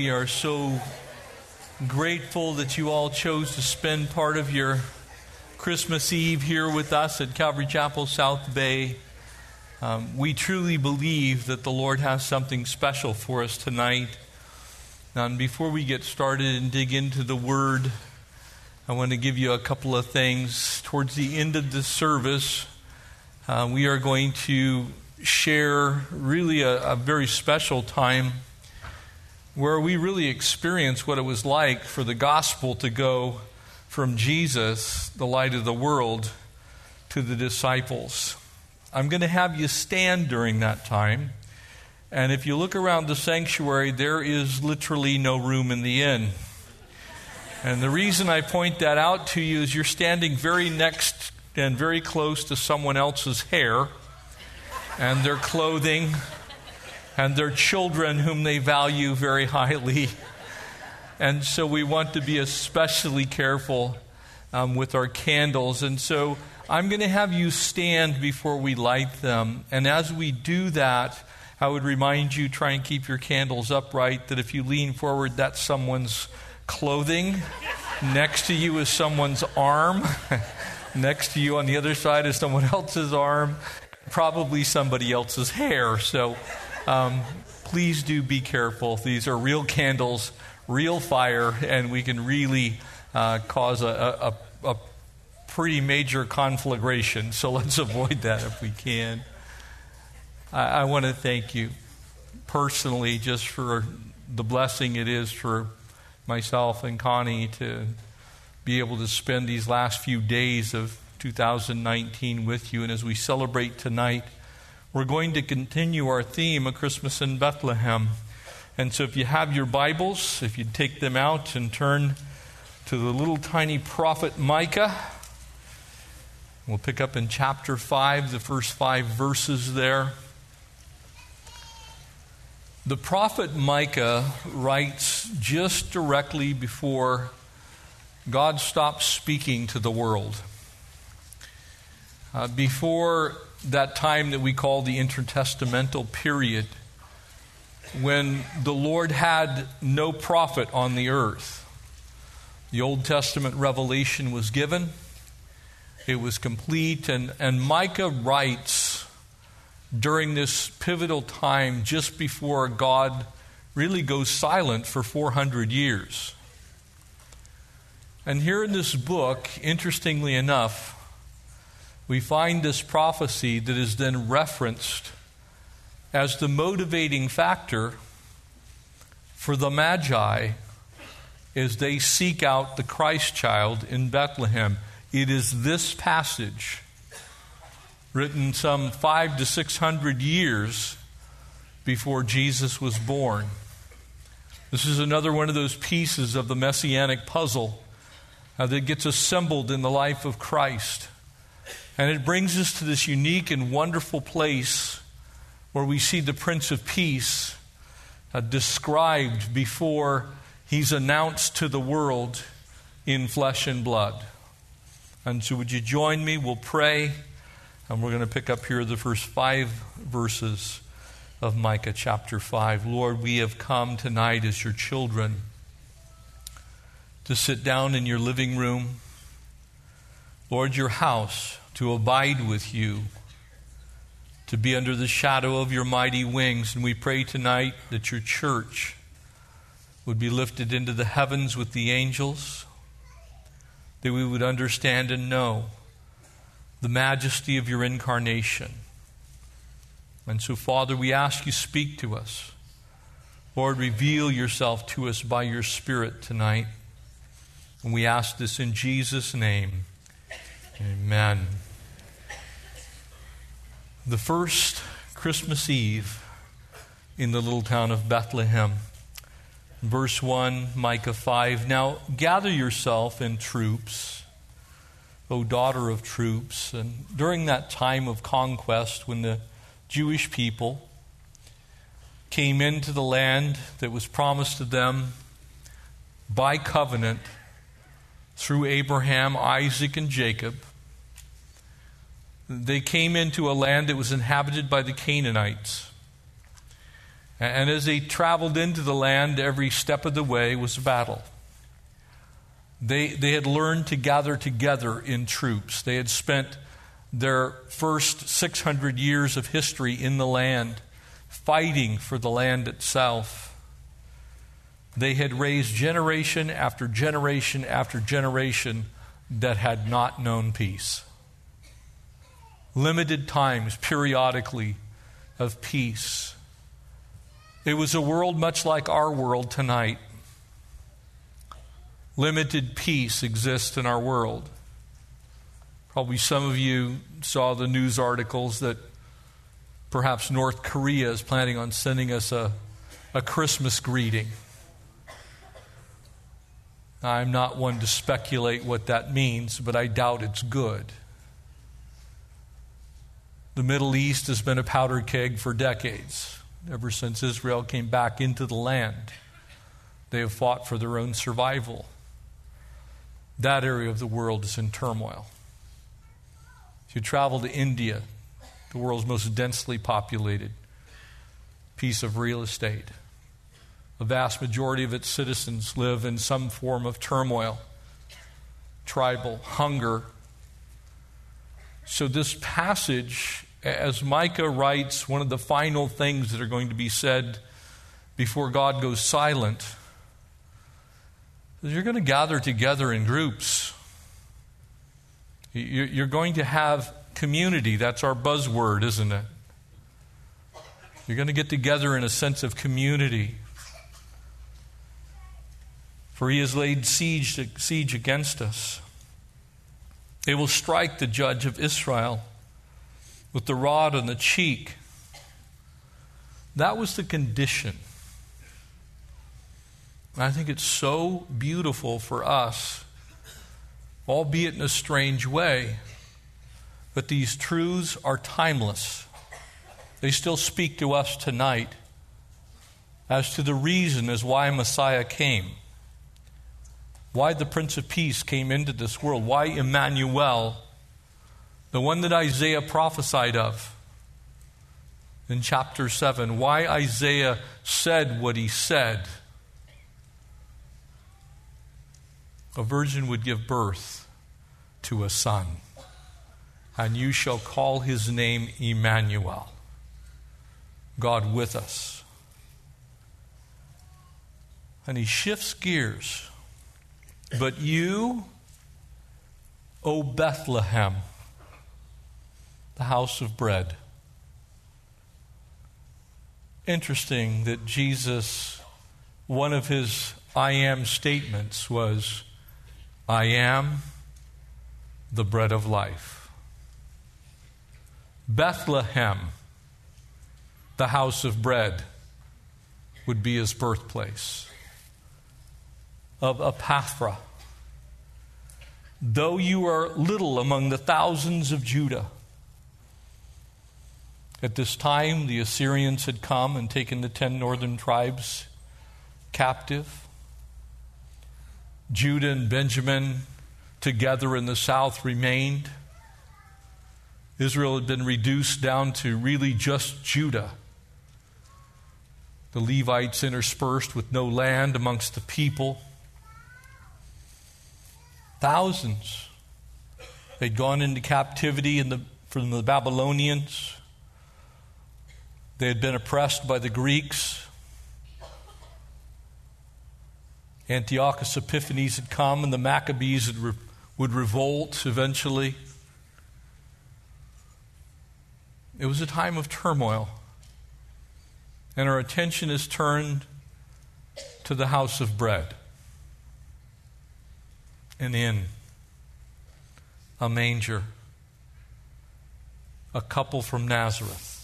We are so grateful that you all chose to spend part of your Christmas Eve here with us at Calvary Chapel South Bay. Um, we truly believe that the Lord has something special for us tonight. And before we get started and dig into the Word, I want to give you a couple of things. Towards the end of the service, uh, we are going to share really a, a very special time where we really experience what it was like for the gospel to go from Jesus, the light of the world, to the disciples. I'm going to have you stand during that time. And if you look around the sanctuary, there is literally no room in the inn. And the reason I point that out to you is you're standing very next and very close to someone else's hair and their clothing and their children whom they value very highly. And so we want to be especially careful um, with our candles. And so I'm going to have you stand before we light them. And as we do that, I would remind you try and keep your candles upright, that if you lean forward, that's someone's clothing. Next to you is someone's arm. Next to you on the other side is someone else's arm, probably somebody else's hair. So um, please do be careful. These are real candles, real fire, and we can really uh, cause a, a, a pretty major conflagration. So let's avoid that if we can. I, I want to thank you personally just for the blessing it is for myself and Connie to be able to spend these last few days of 2019 with you. And as we celebrate tonight, we're going to continue our theme of Christmas in Bethlehem. And so, if you have your Bibles, if you take them out and turn to the little tiny prophet Micah, we'll pick up in chapter 5, the first five verses there. The prophet Micah writes just directly before God stops speaking to the world. Uh, before that time that we call the intertestamental period, when the Lord had no prophet on the earth. The Old Testament revelation was given, it was complete, and, and Micah writes during this pivotal time just before God really goes silent for 400 years. And here in this book, interestingly enough, we find this prophecy that is then referenced as the motivating factor for the Magi as they seek out the Christ child in Bethlehem. It is this passage, written some five to six hundred years before Jesus was born. This is another one of those pieces of the messianic puzzle uh, that gets assembled in the life of Christ. And it brings us to this unique and wonderful place where we see the Prince of Peace uh, described before he's announced to the world in flesh and blood. And so, would you join me? We'll pray, and we're going to pick up here the first five verses of Micah chapter 5. Lord, we have come tonight as your children to sit down in your living room. Lord, your house to abide with you, to be under the shadow of your mighty wings. And we pray tonight that your church would be lifted into the heavens with the angels, that we would understand and know the majesty of your incarnation. And so, Father, we ask you speak to us. Lord, reveal yourself to us by your Spirit tonight. And we ask this in Jesus' name. Amen the first Christmas Eve in the little town of Bethlehem. Verse 1, Micah 5. Now gather yourself in troops, O daughter of troops. And during that time of conquest, when the Jewish people came into the land that was promised to them by covenant through Abraham, Isaac, and Jacob, they came into a land that was inhabited by the Canaanites. And as they traveled into the land, every step of the way was a battle. They, they had learned to gather together in troops. They had spent their first 600 years of history in the land, fighting for the land itself. They had raised generation after generation after generation that had not known peace. Limited times, periodically, of peace. It was a world much like our world tonight. Limited peace exists in our world. Probably some of you saw the news articles that perhaps North Korea is planning on sending us a, a Christmas greeting. I'm not one to speculate what that means, but I doubt it's good. The Middle East has been a powder keg for decades, ever since Israel came back into the land. They have fought for their own survival. That area of the world is in turmoil. If you travel to India, the world's most densely populated piece of real estate, a vast majority of its citizens live in some form of turmoil, tribal, hunger. So, this passage, as Micah writes, one of the final things that are going to be said before God goes silent is you're going to gather together in groups. You're going to have community. That's our buzzword, isn't it? You're going to get together in a sense of community. For he has laid siege, siege against us. They will strike the judge of Israel with the rod on the cheek. That was the condition. I think it's so beautiful for us, albeit in a strange way, but these truths are timeless. They still speak to us tonight as to the reason as why Messiah came why the Prince of Peace came into this world, why Emmanuel, the one that Isaiah prophesied of in chapter 7, why Isaiah said what he said. A virgin would give birth to a son, and you shall call his name Emmanuel, God with us. And he shifts gears but you, O Bethlehem, the house of bread. Interesting that Jesus, one of his I am statements was, I am the bread of life. Bethlehem, the house of bread, would be his birthplace of Ephrathah. Though you are little among the thousands of Judah, at this time the Assyrians had come and taken the ten northern tribes captive. Judah and Benjamin together in the south remained. Israel had been reduced down to really just Judah. The Levites interspersed with no land amongst the people. Thousands. They'd gone into captivity the, from the Babylonians. They had been oppressed by the Greeks. Antiochus Epiphanes had come, and the Maccabees re- would revolt eventually. It was a time of turmoil. And our attention is turned to the house of bread an inn, a manger, a couple from Nazareth.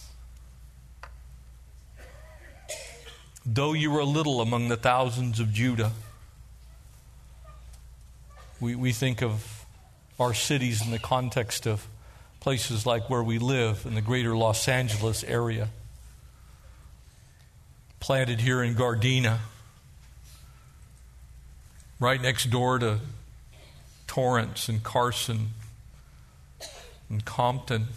Though you were little among the thousands of Judah, we, we think of our cities in the context of places like where we live in the greater Los Angeles area. Planted here in Gardena, right next door to Torrance and Carson and Compton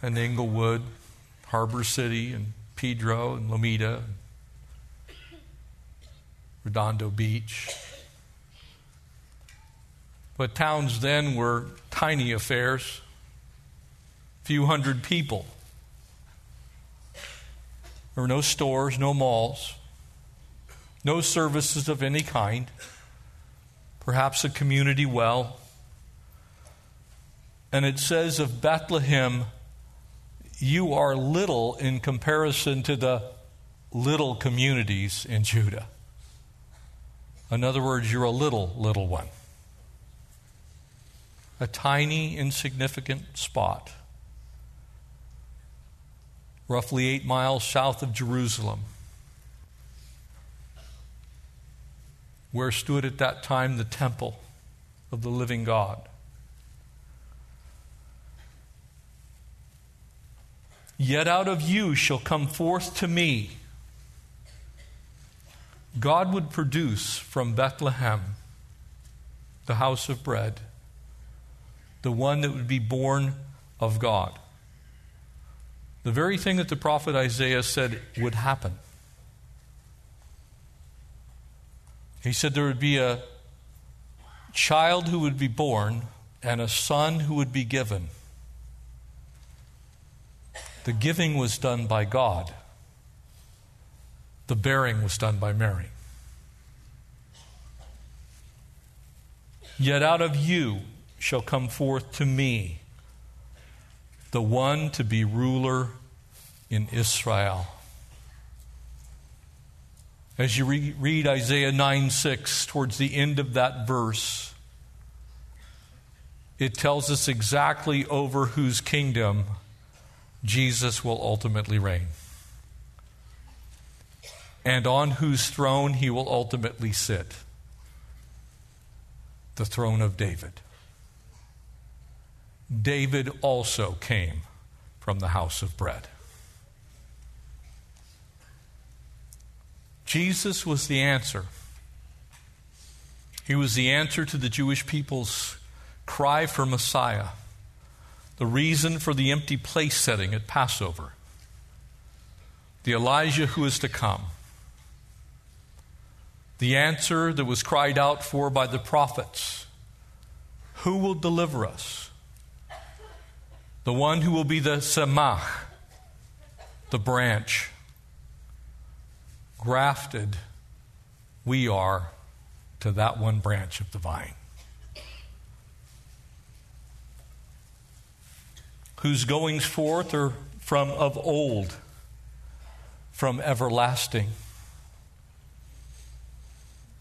and Inglewood, Harbor City and Pedro and Lomita, Redondo Beach. But towns then were tiny affairs, few hundred people. There were no stores, no malls, no services of any kind, perhaps a community well. And it says of Bethlehem, you are little in comparison to the little communities in Judah. In other words, you're a little, little one. A tiny, insignificant spot, roughly eight miles south of Jerusalem, where stood at that time the temple of the living God. Yet out of you shall come forth to me. God would produce from Bethlehem the house of bread, the one that would be born of God. The very thing that the prophet Isaiah said would happen. He said there would be a child who would be born and a son who would be given. The giving was done by God, the bearing was done by Mary. Yet out of you shall come forth to me the one to be ruler in Israel. As you re- read Isaiah 9 6, towards the end of that verse, it tells us exactly over whose kingdom Jesus will ultimately reign, and on whose throne he will ultimately sit the throne of David. David also came from the house of bread. Jesus was the answer. He was the answer to the Jewish people's cry for Messiah the reason for the empty place setting at Passover, the Elijah who is to come, the answer that was cried out for by the prophets who will deliver us? The one who will be the Semach, the branch, grafted, we are to that one branch of the vine. Whose goings forth are from of old, from everlasting.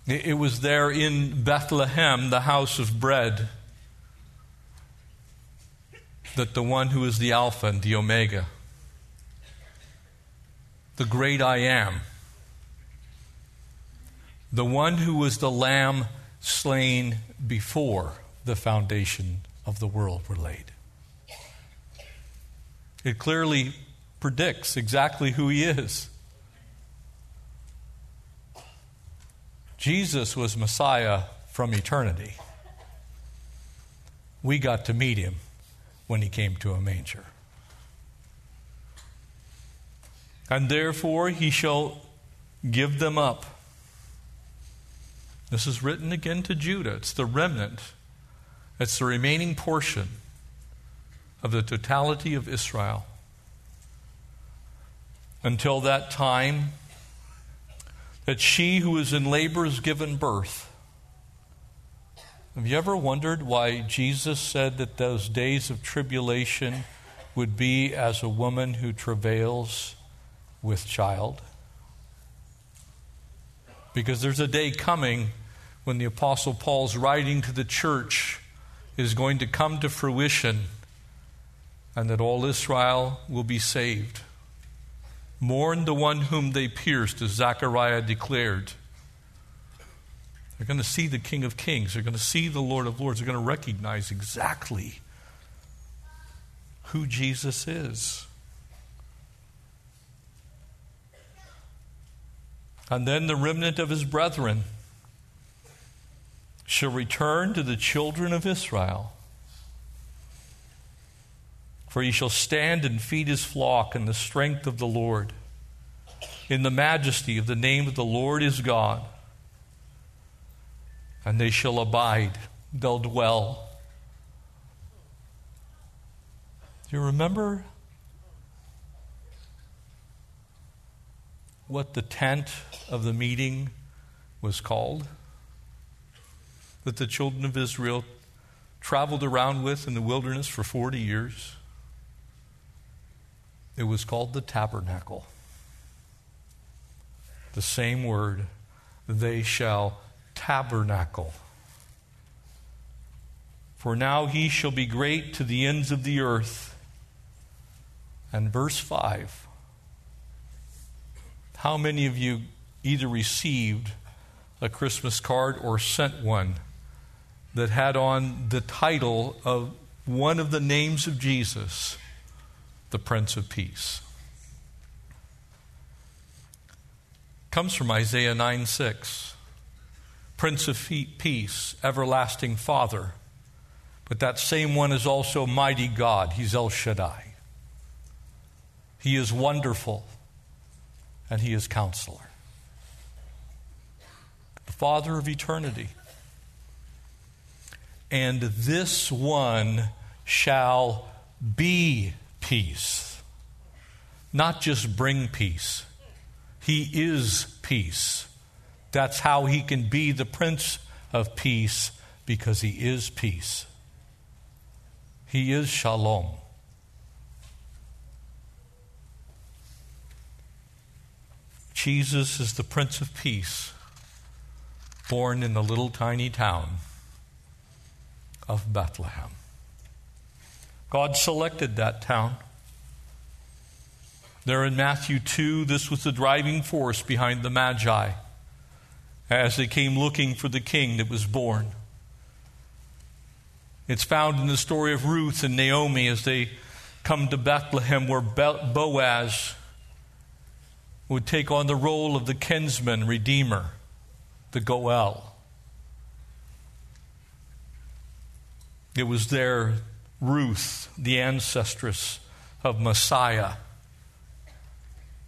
It was there in Bethlehem, the house of bread, that the one who is the Alpha and the Omega, the great I am, the one who was the lamb slain before the foundation of the world were laid. It clearly predicts exactly who he is. Jesus was Messiah from eternity. We got to meet him when he came to a manger. And therefore he shall give them up. This is written again to Judah. It's the remnant, it's the remaining portion of the totality of Israel. Until that time, that she who is in labor is given birth. Have you ever wondered why Jesus said that those days of tribulation would be as a woman who travails with child? Because there's a day coming when the Apostle Paul's writing to the church is going to come to fruition and that all Israel will be saved. Mourn the one whom they pierced, as Zechariah declared. They're going to see the King of Kings. They're going to see the Lord of Lords. They're going to recognize exactly who Jesus is. And then the remnant of his brethren shall return to the children of Israel For he shall stand and feed his flock in the strength of the Lord, in the majesty of the name of the Lord his God. And they shall abide, they'll dwell. Do you remember what the tent of the meeting was called? That the children of Israel traveled around with in the wilderness for 40 years? It was called the tabernacle. The same word, they shall tabernacle. For now he shall be great to the ends of the earth. And verse 5 How many of you either received a Christmas card or sent one that had on the title of one of the names of Jesus? The Prince of Peace. Comes from Isaiah 9 6. Prince of Peace, everlasting Father. But that same one is also mighty God. He's El Shaddai. He is wonderful, and He is counselor. The Father of eternity. And this one shall be peace. Not just bring peace, He is peace. That's how He can be the Prince of Peace because He is peace. He is shalom. Jesus is the Prince of Peace, born in the little tiny town of Bethlehem. God selected that town. There in Matthew 2, this was the driving force behind the Magi as they came looking for the king that was born. It's found in the story of Ruth and Naomi as they come to Bethlehem, where Boaz would take on the role of the kinsman redeemer, the Goel. It was there Ruth, the ancestress of Messiah,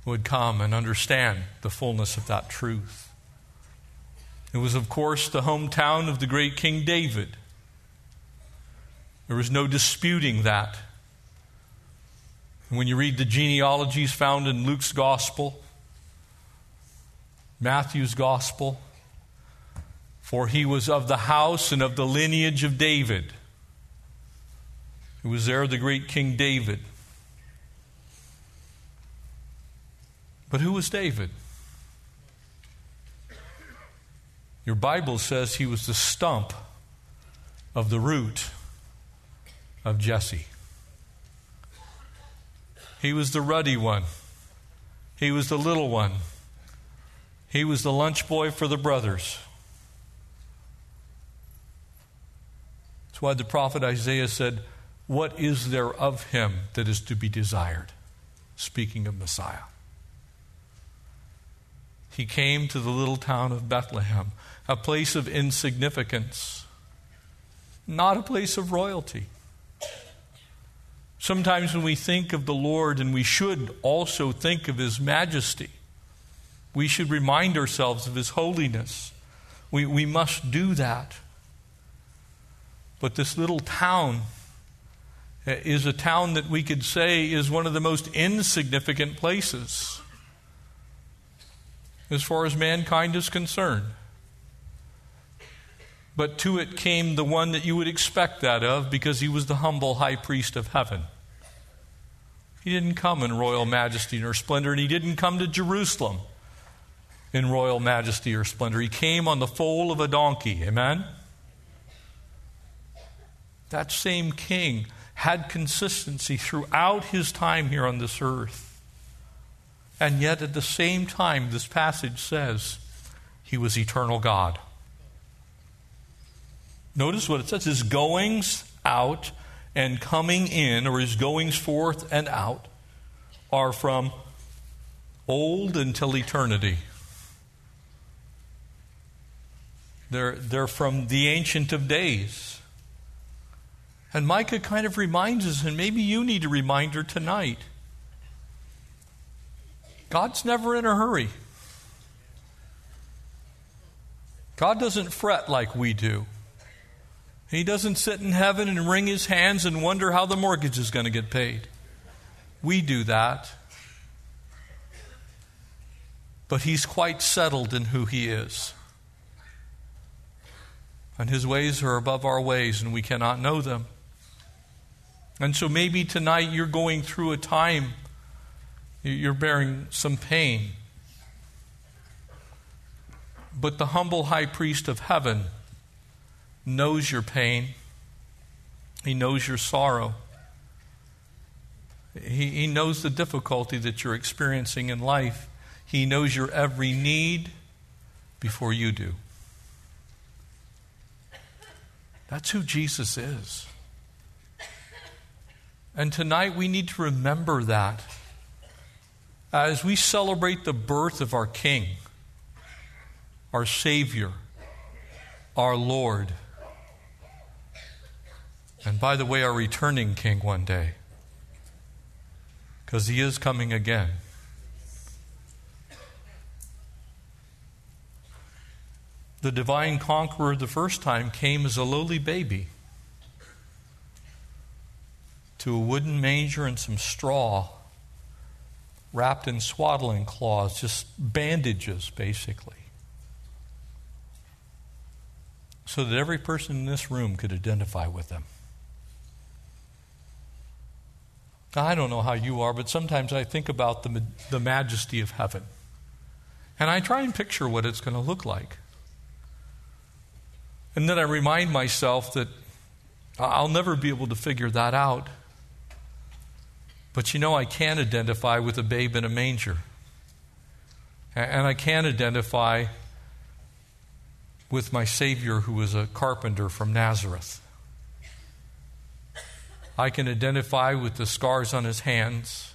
would come and understand the fullness of that truth. It was, of course, the hometown of the great King David. There was no disputing that. when you read the genealogies found in Luke's gospel, Matthew's gospel, for he was of the house and of the lineage of David. It was there the great King David. But who was David? Your Bible says he was the stump of the root of Jesse. He was the ruddy one. He was the little one. He was the lunch boy for the brothers. That's why the prophet Isaiah said, what is there of him that is to be desired? Speaking of Messiah. He came to the little town of Bethlehem, a place of insignificance, not a place of royalty. Sometimes when we think of the Lord, and we should also think of His majesty, we should remind ourselves of His holiness. We, we must do that. But this little town, is a town that we could say is one of the most insignificant places as far as mankind is concerned. But to it came the one that you would expect that of because he was the humble high priest of heaven. He didn't come in royal majesty or splendor, and he didn't come to Jerusalem in royal majesty or splendor. He came on the foal of a donkey. Amen? That same king had consistency throughout his time here on this earth. And yet, at the same time, this passage says he was eternal God. Notice what it says his goings out and coming in, or his goings forth and out, are from old until eternity. They're, they're from the Ancient of Days. And Micah kind of reminds us, and maybe you need a reminder tonight. God's never in a hurry. God doesn't fret like we do. He doesn't sit in heaven and wring his hands and wonder how the mortgage is going to get paid. We do that. But he's quite settled in who he is. And his ways are above our ways, and we cannot know them. And so maybe tonight you're going through a time, you're bearing some pain. But the humble high priest of heaven knows your pain, he knows your sorrow. He, he knows the difficulty that you're experiencing in life. He knows your every need before you do. That's who Jesus is. And tonight we need to remember that as we celebrate the birth of our King, our Savior, our Lord, and by the way, our returning King one day, because He is coming again. The divine conqueror the first time came as a lowly baby to a wooden manger and some straw wrapped in swaddling cloths, just bandages, basically. So that every person in this room could identify with them. I don't know how you are, but sometimes I think about the, the majesty of heaven. And I try and picture what it's going to look like. And then I remind myself that I'll never be able to figure that out. But you know, I can identify with a babe in a manger. And I can identify with my Savior who was a carpenter from Nazareth. I can identify with the scars on his hands.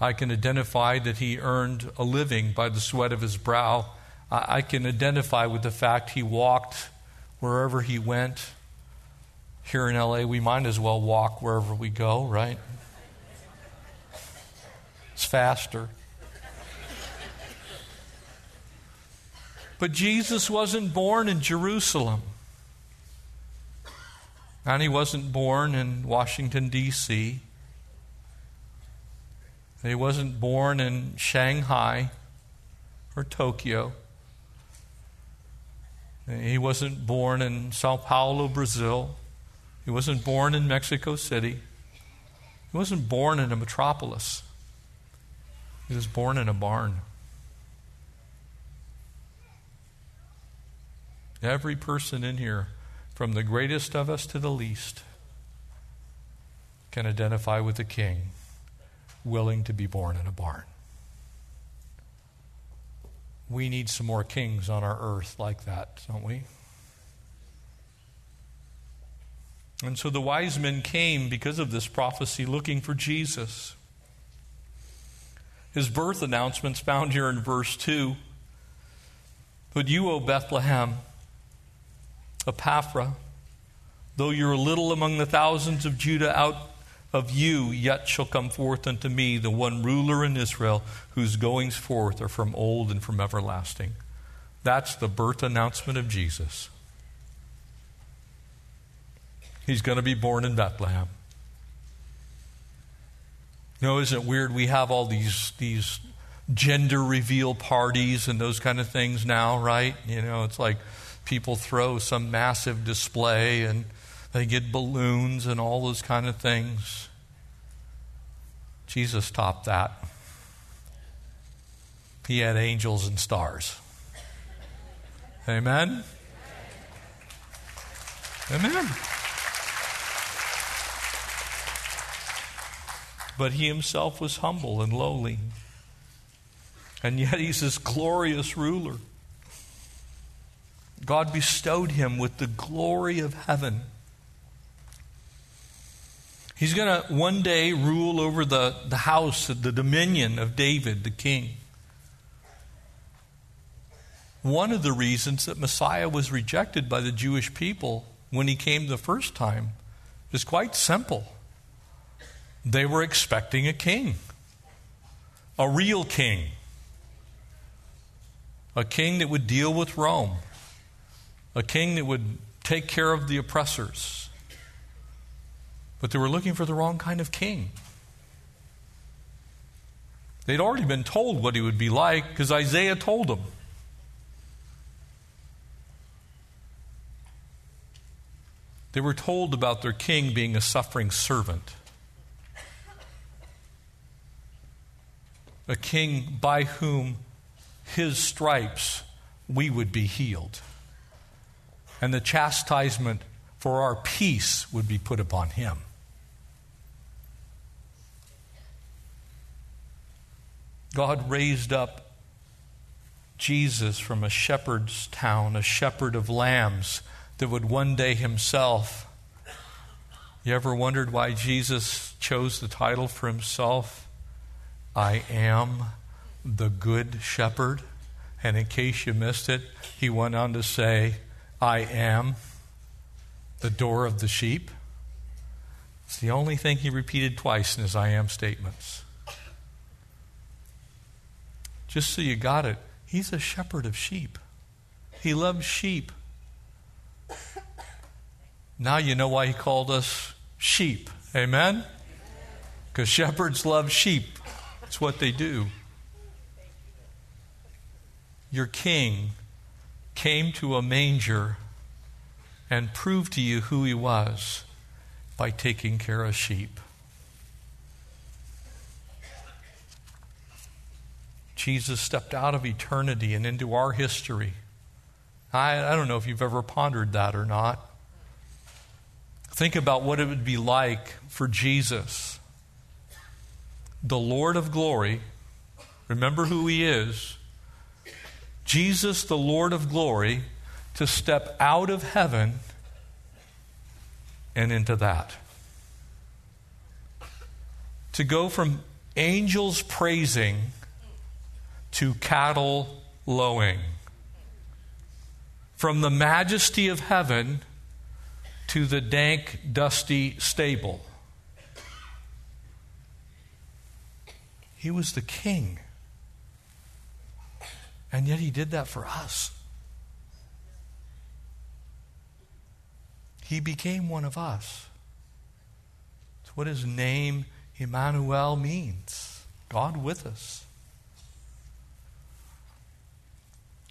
I can identify that he earned a living by the sweat of his brow. I can identify with the fact he walked wherever he went here in LA, we might as well walk wherever we go, right? It's faster. But Jesus wasn't born in Jerusalem. And he wasn't born in Washington, D.C. He wasn't born in Shanghai or Tokyo. He wasn't born in Sao Paulo, Brazil. He wasn't born in Mexico City. He wasn't born in a metropolis. He was born in a barn. Every person in here, from the greatest of us to the least, can identify with a king willing to be born in a barn. We need some more kings on our earth like that, don't we? And so the wise men came because of this prophecy looking for Jesus. His birth announcement's found here in verse 2. But you, O Bethlehem, Ephrathah, though you're a little among the thousands of Judah, out of you yet shall come forth unto me the one ruler in Israel, whose goings forth are from old and from everlasting. That's the birth announcement of Jesus. He's going to be born in Bethlehem. Know, isn't it weird? We have all these, these gender reveal parties and those kind of things now, right? You know, it's like people throw some massive display and they get balloons and all those kind of things. Jesus topped that. He had angels and stars. Amen? Amen. But he himself was humble and lowly. And yet he's this glorious ruler. God bestowed him with the glory of heaven. He's going to one day rule over the, the house, the dominion of David, the king. One of the reasons that Messiah was rejected by the Jewish people when he came the first time is quite simple. They were expecting a king, a real king, a king that would deal with Rome, a king that would take care of the oppressors. But they were looking for the wrong kind of king. They'd already been told what he would be like because Isaiah told them. They were told about their king being a suffering servant, a king by whom his stripes we would be healed, and the chastisement for our peace would be put upon him. God raised up Jesus from a shepherd's town, a shepherd of lambs that would one day himself. You ever wondered why Jesus chose the title for himself? I am the good shepherd. And in case you missed it, he went on to say, I am the door of the sheep. It's the only thing he repeated twice in his I am statements. Just so you got it, he's a shepherd of sheep. He loves sheep. Now you know why he called us sheep. Amen? Because shepherds love sheep. It's what they do. Your king came to a manger and proved to you who he was by taking care of sheep. Jesus stepped out of eternity and into our history. I, I don't know if you've ever pondered that or not. Think about what it would be like for Jesus, the Lord of glory. Remember who he is. Jesus, the Lord of glory, to step out of heaven and into that. To go from angels praising to cattle lowing. From the majesty of heaven to the dank, dusty stable. He was the king. And yet he did that for us. He became one of us. It's what his name, Emmanuel, means God with us.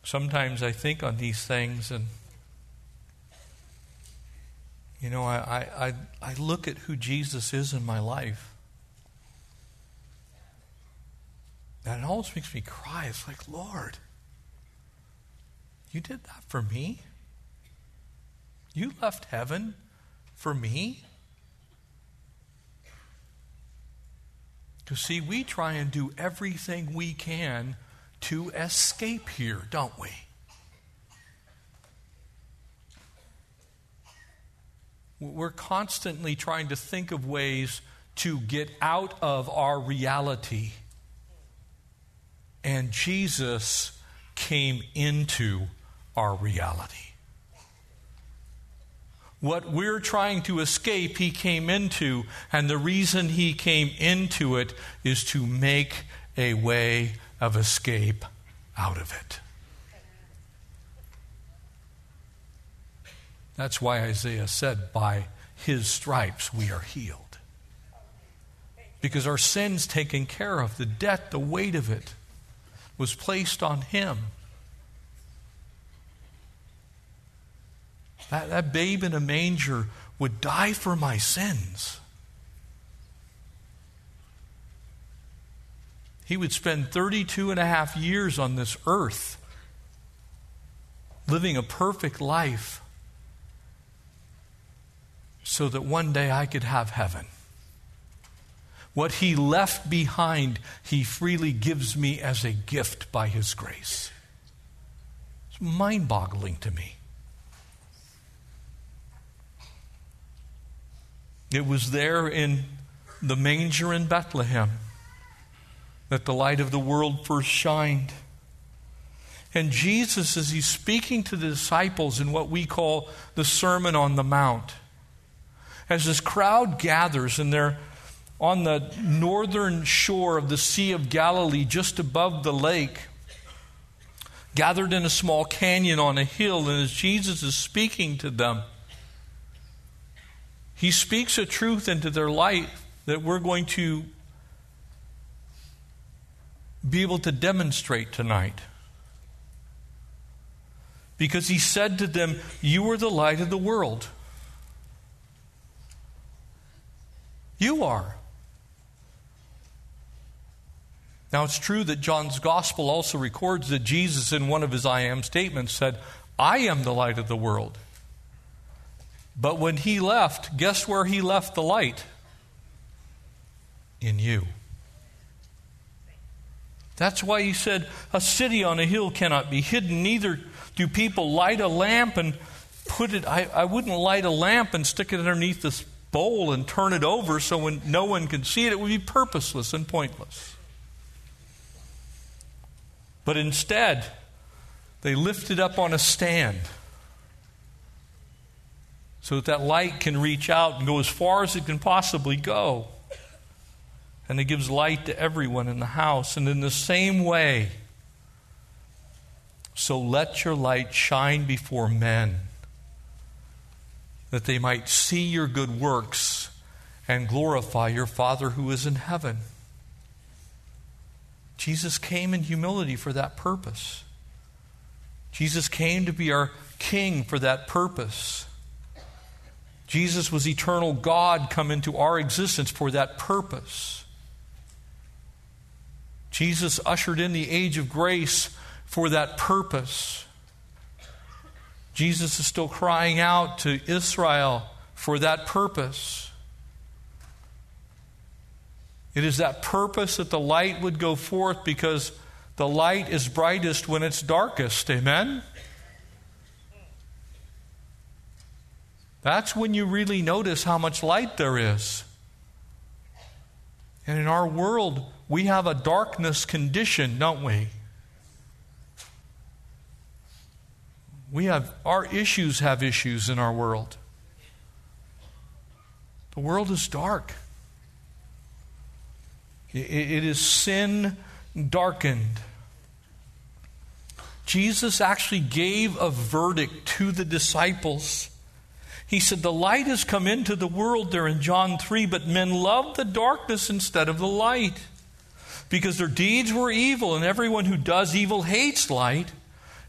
Sometimes I think on these things and you know, I, I, I look at who Jesus is in my life. And it almost makes me cry. It's like, Lord, you did that for me? You left heaven for me? To see, we try and do everything we can to escape here, don't we? We're constantly trying to think of ways to get out of our reality. And Jesus came into our reality. What we're trying to escape, he came into, and the reason he came into it is to make a way of escape out of it. That's why Isaiah said, By his stripes we are healed. Because our sins taken care of, the debt, the weight of it was placed on him. That, that babe in a manger would die for my sins. He would spend 32 and a half years on this earth, living a perfect life so that one day I could have heaven. What he left behind, he freely gives me as a gift by his grace. It's mind boggling to me. It was there in the manger in Bethlehem that the light of the world first shined. And Jesus, as he's speaking to the disciples in what we call the Sermon on the Mount, as this crowd gathers and they're on the northern shore of the Sea of Galilee, just above the lake, gathered in a small canyon on a hill, and as Jesus is speaking to them, he speaks a truth into their life that we're going to be able to demonstrate tonight. Because he said to them, You are the light of the world. You are. Now, it's true that John's gospel also records that Jesus, in one of his I am statements, said, I am the light of the world. But when he left, guess where he left the light? In you. That's why he said, A city on a hill cannot be hidden, neither do people light a lamp and put it. I, I wouldn't light a lamp and stick it underneath this bowl and turn it over so when no one can see it, it would be purposeless and pointless. But instead, they lift it up on a stand so that that light can reach out and go as far as it can possibly go. And it gives light to everyone in the house. And in the same way, so let your light shine before men, that they might see your good works and glorify your Father who is in heaven. Jesus came in humility for that purpose. Jesus came to be our king for that purpose. Jesus was eternal God come into our existence for that purpose. Jesus ushered in the age of grace for that purpose. Jesus is still crying out to Israel for that purpose. It is that purpose that the light would go forth because the light is brightest when it's darkest. Amen? That's when you really notice how much light there is. And in our world, we have a darkness condition, don't we? We have our issues have issues in our world. The world is dark. It is sin darkened. Jesus actually gave a verdict to the disciples he said, The light has come into the world there in John 3, but men love the darkness instead of the light because their deeds were evil, and everyone who does evil hates light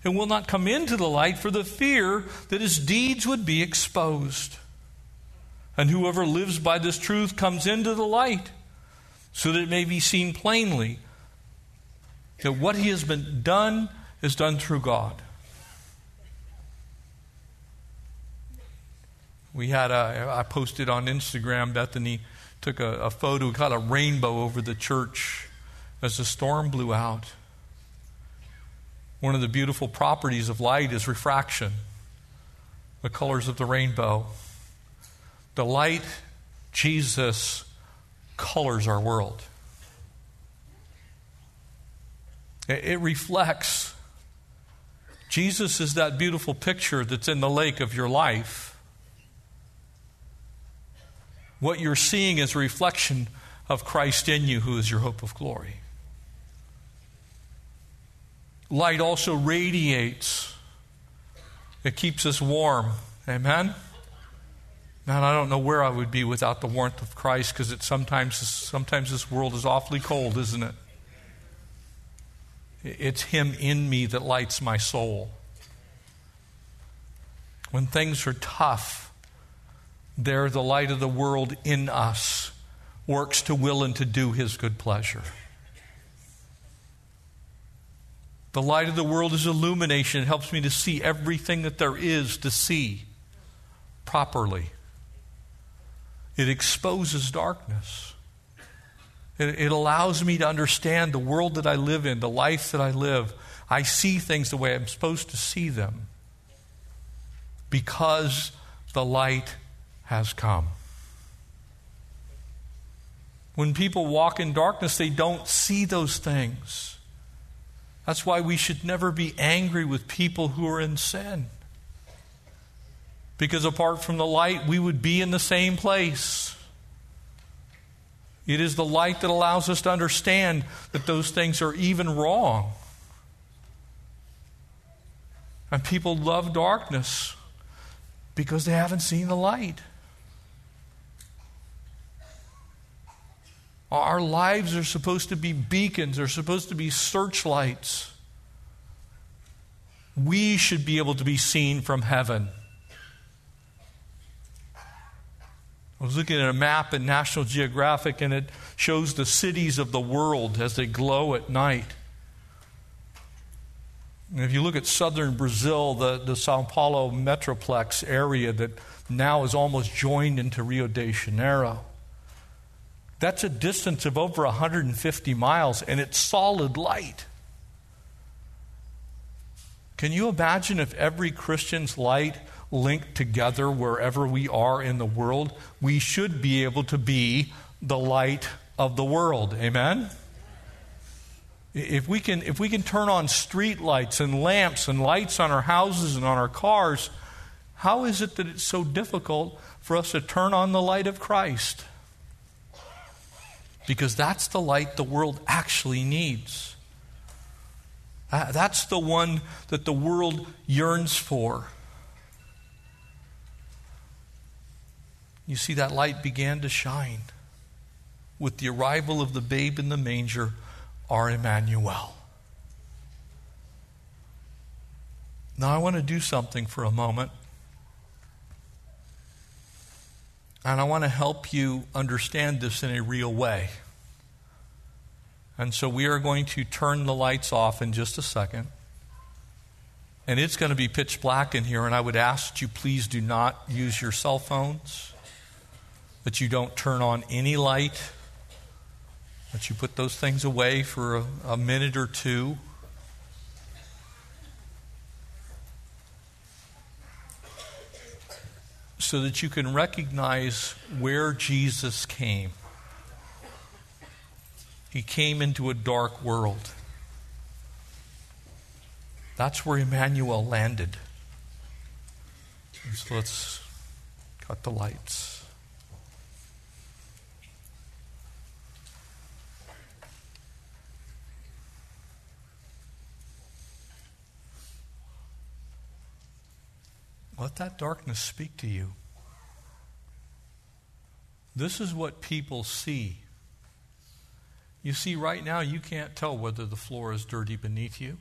and will not come into the light for the fear that his deeds would be exposed. And whoever lives by this truth comes into the light so that it may be seen plainly that what he has been done is done through God. We had a, I posted on Instagram, Bethany took a, a photo, got a rainbow over the church as the storm blew out. One of the beautiful properties of light is refraction, the colors of the rainbow. The light, Jesus, colors our world. It, reflects. Jesus is that beautiful picture that's in the lake of your life what you're seeing is a reflection of Christ in you, who is your hope of glory. Light also radiates, it keeps us warm. Amen? Man, I don't know where I would be without the warmth of Christ because it sometimes, sometimes this world is awfully cold, isn't it? It's Him in me that lights my soul. When things are tough, there the light of the world in us works to will and to do his good pleasure. The light of the world is illumination. It helps me to see everything that there is to see properly. It exposes darkness. It, it, allows me to understand the world that I live in, the life that I live. I see things the way I'm supposed to see them because the light has come. When people walk in darkness, they don't see those things. That's why we should never be angry with people who are in sin. Because apart from the light, we would be in the same place. It is the light that allows us to understand that those things are even wrong. And people love darkness because they haven't seen the light. Our lives are supposed to be beacons, they're supposed to be searchlights. We should be able to be seen from heaven. I was looking at a map in National Geographic, and it shows the cities of the world as they glow at night. And if you look at southern Brazil, the, the Sao Paulo metroplex area that now is almost joined into Rio de Janeiro, that's a distance of over 150 miles, and it's solid light. Can you imagine if every Christian's light linked together wherever we are in the world? We should be able to be the light of the world. Amen? If we can, if we can turn on street lights and lamps and lights on our houses and on our cars, how is it that it's so difficult for us to turn on the light of Christ? because that's the light the world actually needs. That's the one that the world yearns for. You see, that light began to shine with the arrival of the babe in the manger, our Emmanuel. Now, I want to do something for a moment. And I want to help you understand this in a real way. And so we are going to turn the lights off in just a second. And it's going to be pitch black in here, and I would ask that you please do not use your cell phones, that you don't turn on any light, that you put those things away for a, a minute or two. so that you can recognize where Jesus came. He came into a dark world. That's where Emmanuel landed. So let's cut the lights. Let that darkness speak to you. This is what people see. You see, right now, you can't tell whether the floor is dirty beneath you.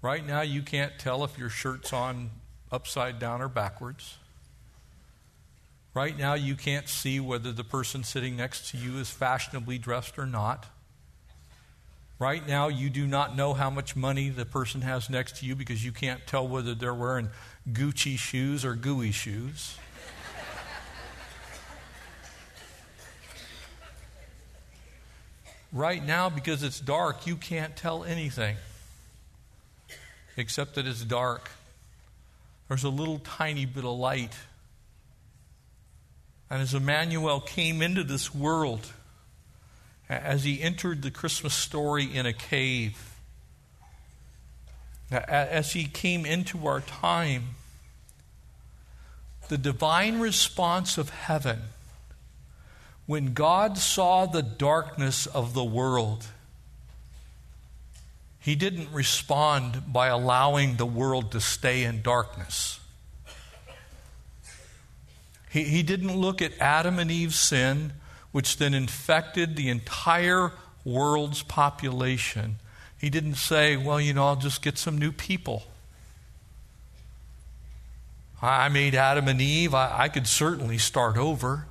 Right now, you can't tell if your shirt's on upside down or backwards. Right now, you can't see whether the person sitting next to you is fashionably dressed or not. Right now, you do not know how much money the person has next to you because you can't tell whether they're wearing Gucci shoes or gooey shoes. Right now, because it's dark, you can't tell anything except that it's dark. There's a little tiny bit of light. And as Emmanuel came into this world, as he entered the Christmas story in a cave, as he came into our time, the divine response of heaven when God saw the darkness of the world, he didn't respond by allowing the world to stay in darkness. He, he didn't look at Adam and Eve's sin, which then infected the entire world's population. He didn't say, well, you know, I'll just get some new people. I made Adam and Eve. I, I could certainly start over.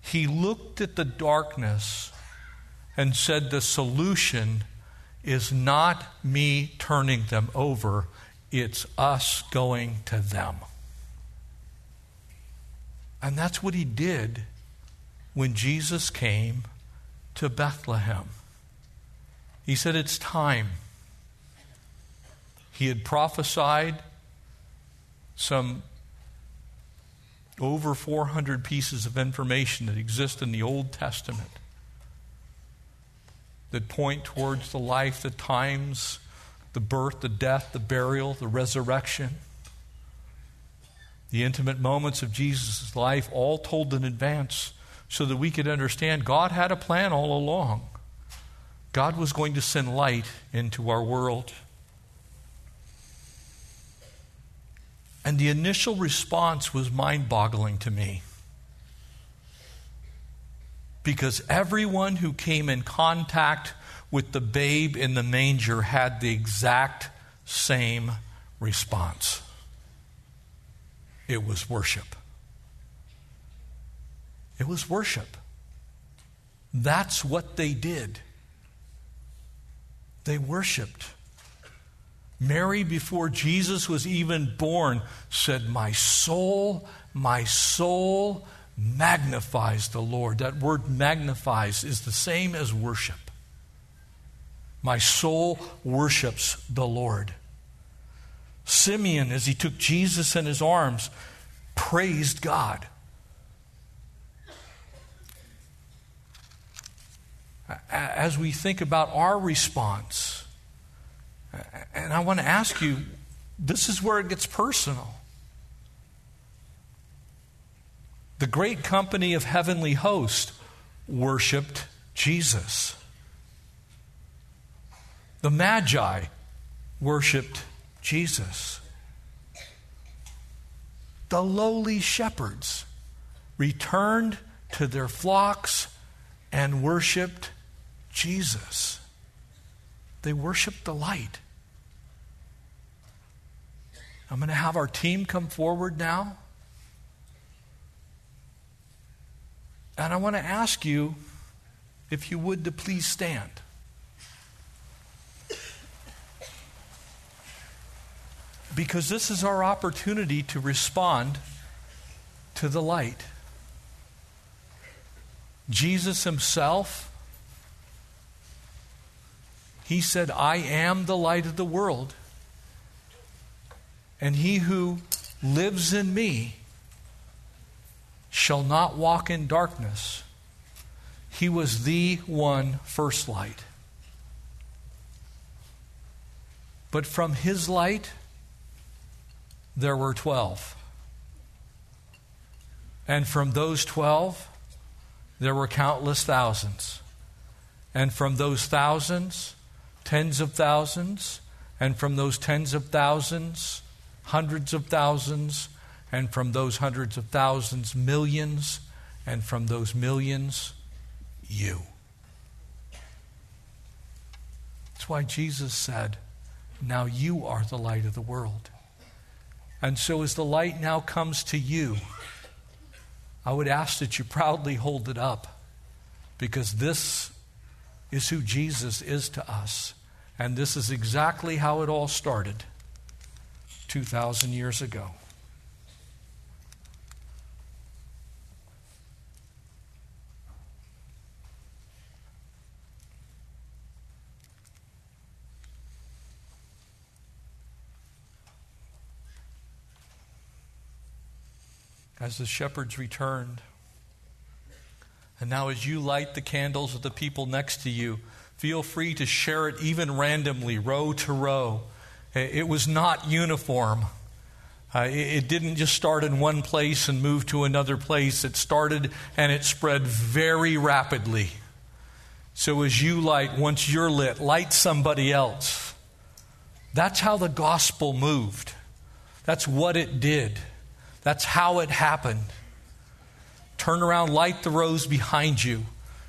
He looked at the darkness and said, The solution is not me turning them over, it's us going to them. And that's what he did when Jesus came to Bethlehem. He said, It's time. He had prophesied some over 400 pieces of information that exist in the Old Testament. that point towards the life, the times, the birth, the death, the burial, the resurrection, the intimate moments of Jesus' life, all told in advance so that we could understand God had a plan all along. God was going to send light into our world. And the initial response was mind boggling to me. Because everyone who came in contact with the babe in the manger had the exact same response it was worship. It was worship. That's what they did. They worshiped. Mary, before Jesus was even born, said, My soul, my soul magnifies the Lord. That word magnifies is the same as worship. My soul worships the Lord. Simeon, as he took Jesus in his arms, praised God. As we think about our response, and I want to ask you this is where it gets personal. The great company of heavenly hosts worshiped Jesus. The Magi worshiped Jesus. The lowly shepherds returned to their flocks and worshiped Jesus. They worshiped the light. I'm going to have our team come forward now. And I want to ask you, if you would, to please stand. Because this is our opportunity to respond to the light. Jesus himself, he said, I am the light of the world. And he who lives in me shall not walk in darkness. He was the one first light. But from his light, there were 12. And from those 12, there were countless thousands. And from those thousands, tens of thousands. And from those tens of thousands, hundreds of thousands, and from those hundreds of thousands, millions, and from those millions, you. That's why Jesus said, Now you are the light of the world. And so, as the light now comes to you, I would ask that you proudly hold it up because this is who Jesus is to us. And this is exactly how it all started. 2,000 years ago. As the shepherds returned, and now as you light the candles of the people next to you, feel free to share it even randomly, row to row it was not uniform. Uh, it, it didn't just start in one place and move to another place. It started and it spread very rapidly. So as you light, once you're lit, light somebody else. That's how the gospel moved. That's what it did. That's how it happened. Turn around, light the rows behind you.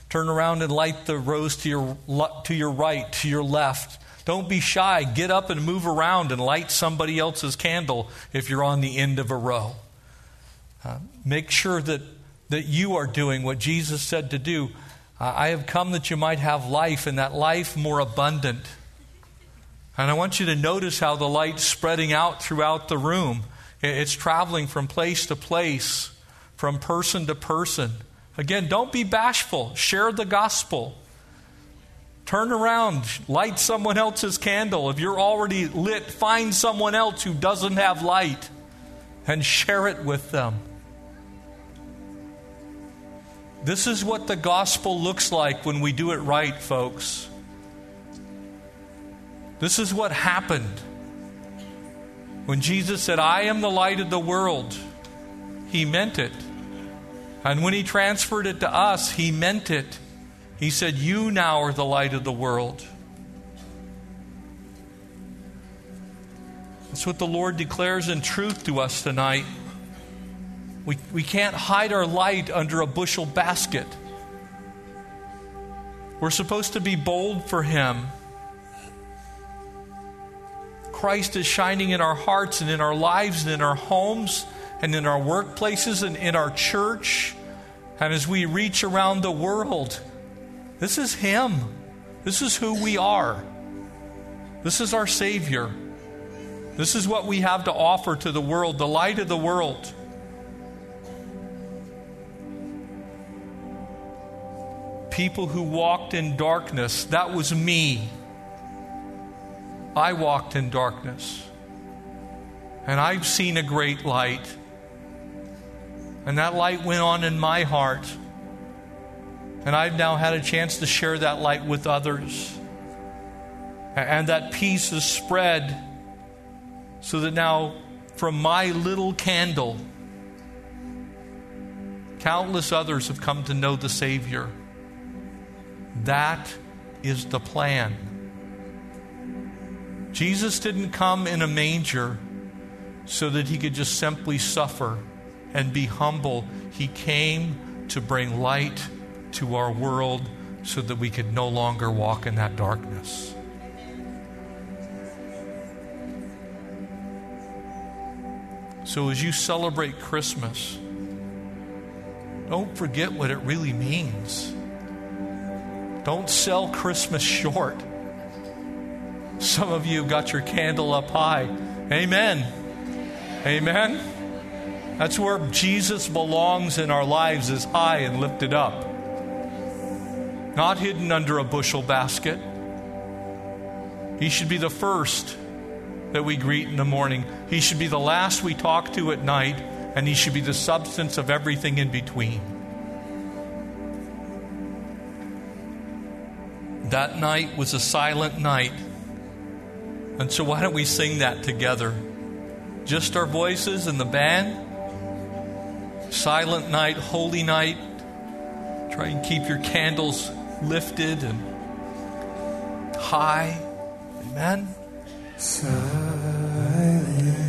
Turn around and light the rows to your, to your right, to your left. Don't be shy. Get up and move around and light somebody else's candle if you're on the end of a row. Uh, make sure that, that you are doing what Jesus said to do. Uh, I have come that you might have life, and that life more abundant. And I want you to notice how the light's spreading out throughout the room. It's traveling from place to place, from person to person. Again, don't be bashful. Share the gospel. Turn around, light someone else's candle. If you're already lit, find someone else who doesn't have light and share it with them. This is what the gospel looks like when we do it right, folks. This is what happened. When Jesus said, I am the light of the world, he meant it. And when he transferred it to us, he meant it. He said, You now are the light of the world. That's what the Lord declares in truth to us tonight. We, we can't hide our light under a bushel basket. We're supposed to be bold for Him. Christ is shining in our hearts and in our lives and in our homes and in our workplaces and in our church. And as we reach around the world, this is Him. This is who we are. This is our Savior. This is what we have to offer to the world, the light of the world. People who walked in darkness, that was me. I walked in darkness. And I've seen a great light. And that light went on in my heart. And I've now had a chance to share that light with others. And that peace is spread so that now, from my little candle, countless others have come to know the Savior. That is the plan. Jesus didn't come in a manger so that he could just simply suffer and be humble. He came to bring light to our world so that we could no longer walk in that darkness. So, as you celebrate Christmas, don't forget what it really means. Don't sell Christmas short. Some of you got your candle up high. Amen. Amen. That's where Jesus belongs in our lives, is high and lifted up. Not hidden under a bushel basket. He should be the first that we greet in the morning. He should be the last we talk to at night, and he should be the substance of everything in between. That night was a silent night. And so, why don't we sing that together? Just our voices and the band. Silent night, holy night. Try and keep your candles lifted and high. Amen. Silent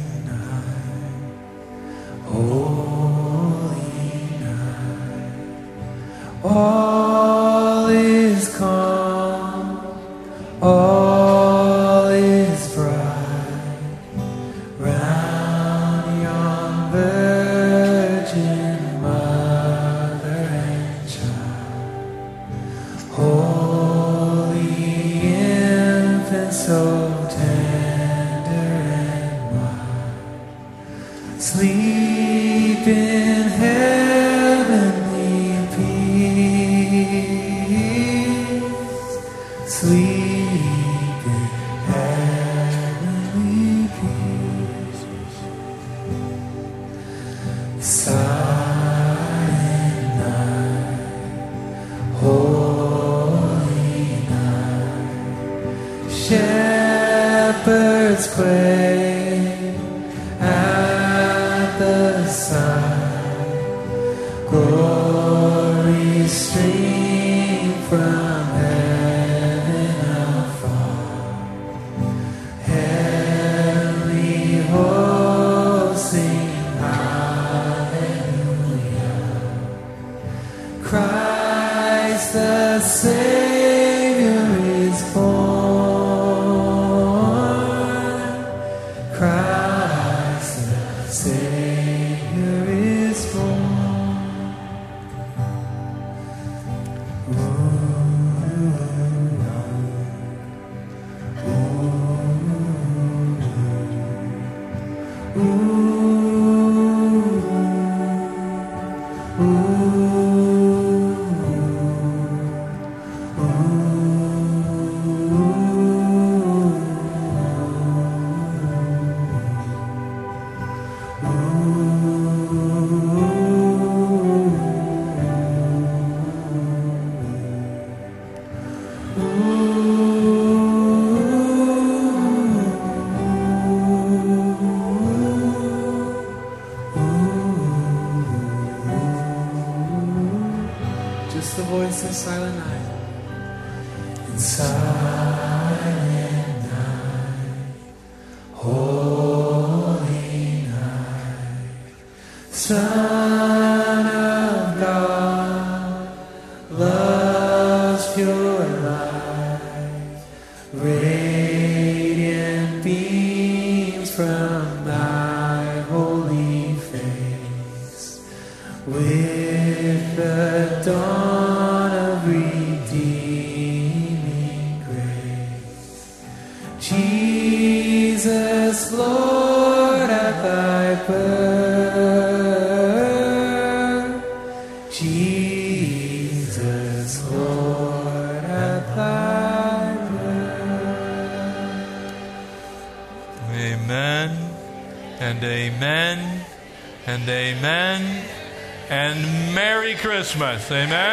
Amen.